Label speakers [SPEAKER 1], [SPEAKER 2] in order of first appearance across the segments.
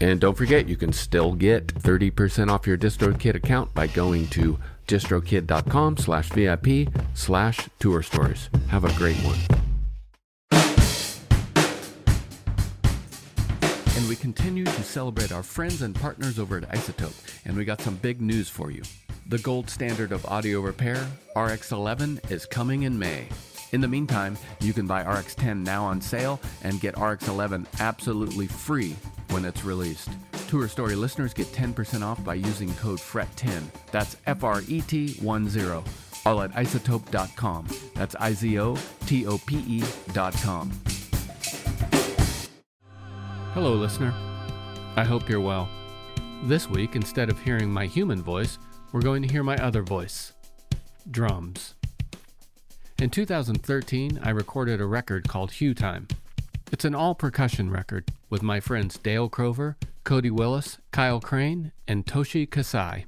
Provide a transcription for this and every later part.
[SPEAKER 1] And don't forget, you can still get 30% off your DistroKid account by going to distrokid.com slash VIP slash tour stories. Have a great one. And we continue to celebrate our friends and partners over at iZotope, and we got some big news for you. The gold standard of audio repair, RX 11, is coming in May. In the meantime, you can buy RX 10 now on sale and get RX 11 absolutely free when it's released. Tour Story listeners get 10% off by using code FRET10. That's F R E T 1 0. All at izotope.com. That's I Z O T O P E.com. Hello, listener. I hope you're well. This week, instead of hearing my human voice, we're going to hear my other voice drums. In 2013, I recorded a record called Hue Time. It's an all percussion record with my friends Dale Crover, Coady Willis, Kyle Crane, and Toshi Kasai.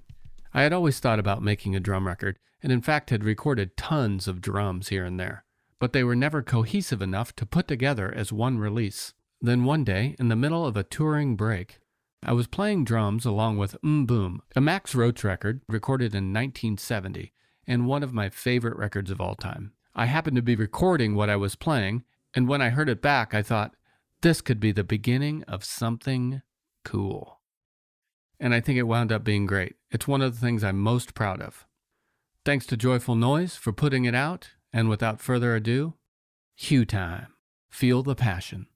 [SPEAKER 1] I had always thought about making a drum record, and in fact had recorded tons of drums here and there, but they were never cohesive enough to put together as one release. Then one day, in the middle of a touring break, I was playing drums along with Mm Boom, a Max Roach record recorded in 1970, and one of my favorite records of all time. I happened to be recording what I was playing, and when I heard it back, I thought, this could be the beginning of something cool. And I think it wound up being great. It's one of the things I'm most proud of. Thanks to Joyful Noise for putting it out, and without further ado, Hue Time. Feel the passion.